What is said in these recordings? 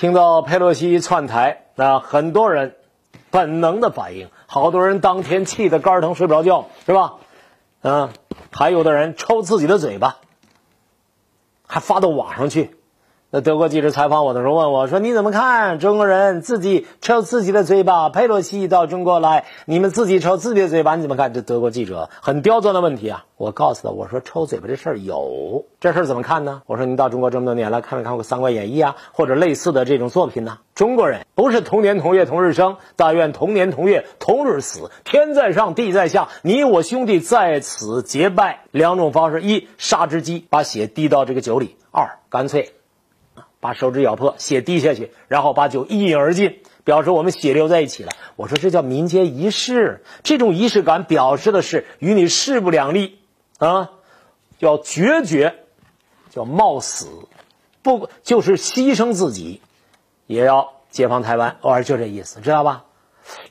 听到佩洛西窜台，那很多人本能的反应，好多人当天气得肝疼睡不着觉，是吧？嗯，还有的人抽自己的嘴巴，还发到网上去。那德国记者采访我的时候问我说：“你怎么看中国人自己抽自己的嘴巴？佩洛西到中国来，你们自己抽自己的嘴巴，你怎么看？”这德国记者很刁钻的问题啊！我告诉他，我说抽嘴巴这事儿有，这事儿怎么看呢？我说您到中国这么多年了，看没看过《三国演义》啊，或者类似的这种作品呢？中国人不是同年同月同日生，但愿同年同月同日死。天在上，地在下，你我兄弟在此结拜。两种方式：一杀只鸡，把血滴到这个酒里；二干脆。把手指咬破，血滴下去，然后把酒一饮而尽，表示我们血流在一起了。我说这叫民间仪式，这种仪式感表示的是与你势不两立啊，叫决绝，叫冒死，不就是牺牲自己，也要解放台湾。偶尔就这意思，知道吧？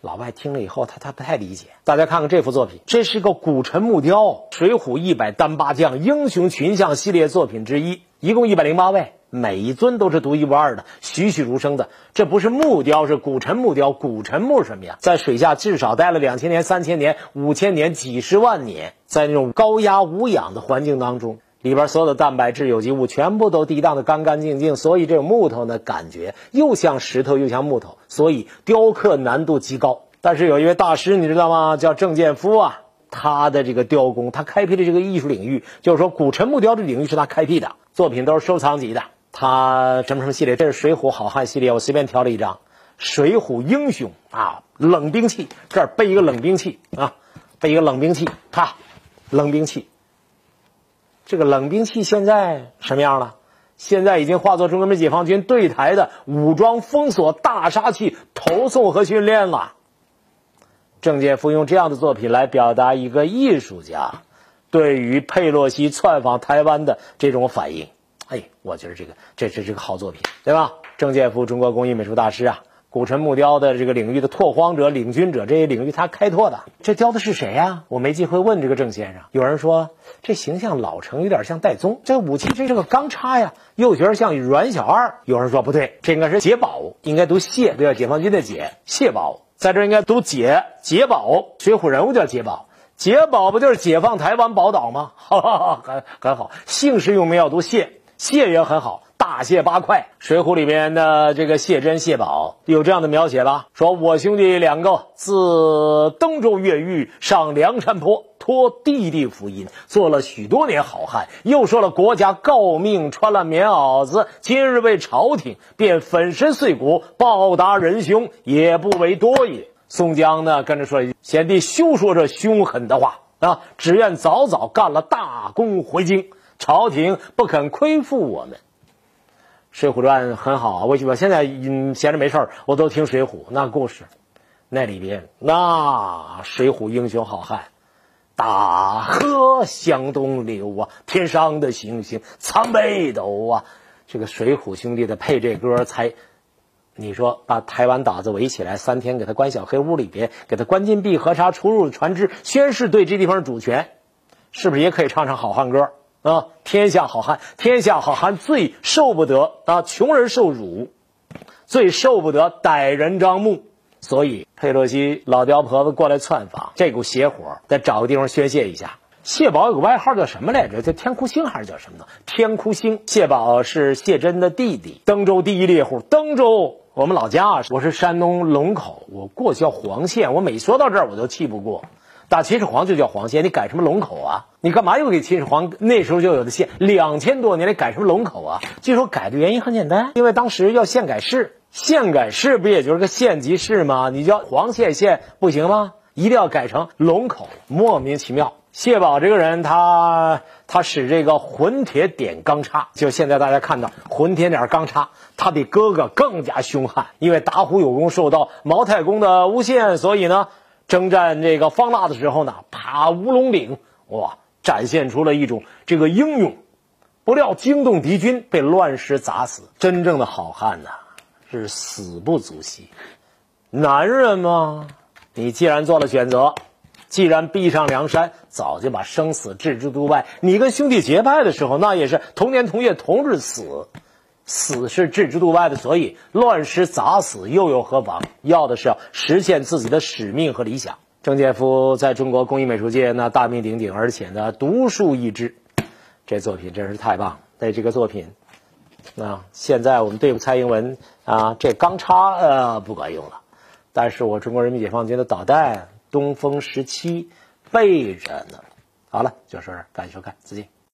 老外听了以后，他他不太理解。大家看看这幅作品，这是个古陈木雕，《水浒一百单八将英雄群像》系列作品之一，一共一百零八位。每一尊都是独一无二的，栩栩如生的。这不是木雕，是古沉木雕。古沉木什么呀？在水下至少待了两千年、三千年、五千年、几十万年，在那种高压无氧的环境当中，里边所有的蛋白质、有机物全部都涤荡的干干净净。所以这种木头呢，感觉又像石头又像木头，所以雕刻难度极高。但是有一位大师，你知道吗？叫郑建夫啊，他的这个雕工，他开辟的这个艺术领域，就是说古沉木雕这领域是他开辟的，作品都是收藏级的。他什么什么系列？这是《水浒好汉》系列，我随便挑了一张，《水浒英雄》啊，冷兵器，这儿背一个冷兵器啊，背一个冷兵器，他，冷兵器。这个冷兵器现在什么样了？现在已经化作中国人民解放军对台的武装封锁大杀器，投送和训练了。郑介夫用这样的作品来表达一个艺术家对于佩洛西窜访台湾的这种反应。哎，我觉得这个这这是个好作品，对吧？郑建夫，中国工艺美术大师啊，古陈木雕的这个领域的拓荒者、领军者，这些领域他开拓的。这雕的是谁呀？我没机会问这个郑先生。有人说这形象老成，有点像戴宗。这武器这是个钢叉呀，又觉得像阮小二。有人说不对，这应该是解宝，应该读谢，对吧？解放军的解，谢宝，在这应该读解解宝。水浒人物叫解宝，解宝不就是解放台湾宝岛吗？哈哈，很很好。姓氏用名要读谢。谢也很好，大卸八块。水浒里边的这个谢。珍、谢。宝有这样的描写吧？说我兄弟两个自登州越狱上梁山坡，托弟弟福音，做了许多年好汉。又说了国家诰命，穿了棉袄子，今日为朝廷，便粉身碎骨报答仁兄，也不为多也。宋江呢，跟着说：“贤弟休说这凶狠的话啊，只愿早早干了大功回京。”朝廷不肯亏负我们，《水浒传》很好啊！我我现在嗯闲着没事，我都听《水浒》那故事，那里边那水浒英雄好汉，大河向东流啊，天上的星星参北斗啊！这个水浒兄弟的配这歌才，你说把台湾岛子围起来三天，给他关小黑屋里边，给他关禁闭，核查出入船只，宣誓对这地方主权，是不是也可以唱唱好汉歌？啊！天下好汉，天下好汉最受不得啊！穷人受辱，最受不得歹人张目。所以佩洛西老刁婆子过来窜访，这股邪火得找个地方宣泄一下。谢宝有个外号叫什么来着？叫天哭星还是叫什么呢？天哭星。谢宝是谢珍的弟弟，登州第一猎户。登州，我们老家啊，我是山东龙口，我过去叫黄县。我每说到这儿，我都气不过。打秦始皇就叫黄县，你改什么龙口啊？你干嘛又给秦始皇那时候就有的县？两千多年来改什么龙口啊？据说改的原因很简单，因为当时要县改市，县改市不也就是个县级市吗？你叫黄县县不行吗？一定要改成龙口，莫名其妙。谢宝这个人，他他使这个混铁点钢叉，就现在大家看到混铁点钢叉，他比哥哥更加凶悍，因为打虎有功，受到毛太公的诬陷，所以呢。征战这个方腊的时候呢，爬乌龙岭，哇，展现出了一种这个英勇，不料惊动敌军，被乱石砸死。真正的好汉呐，是死不足惜。男人嘛，你既然做了选择，既然逼上梁山，早就把生死置之度外。你跟兄弟结拜的时候，那也是同年同月同日死，死是置之度外的，所以乱石砸死又有何妨？要的是要实现自己的使命和理想。郑介夫在中国工艺美术界那大名鼎鼎，而且呢独树一帜。这作品真是太棒！了。对这个作品，啊，现在我们对付蔡英文啊，这钢叉呃不管用了，但是我中国人民解放军的导弹东风十七备着呢。好了，就是这，感谢收看，再见。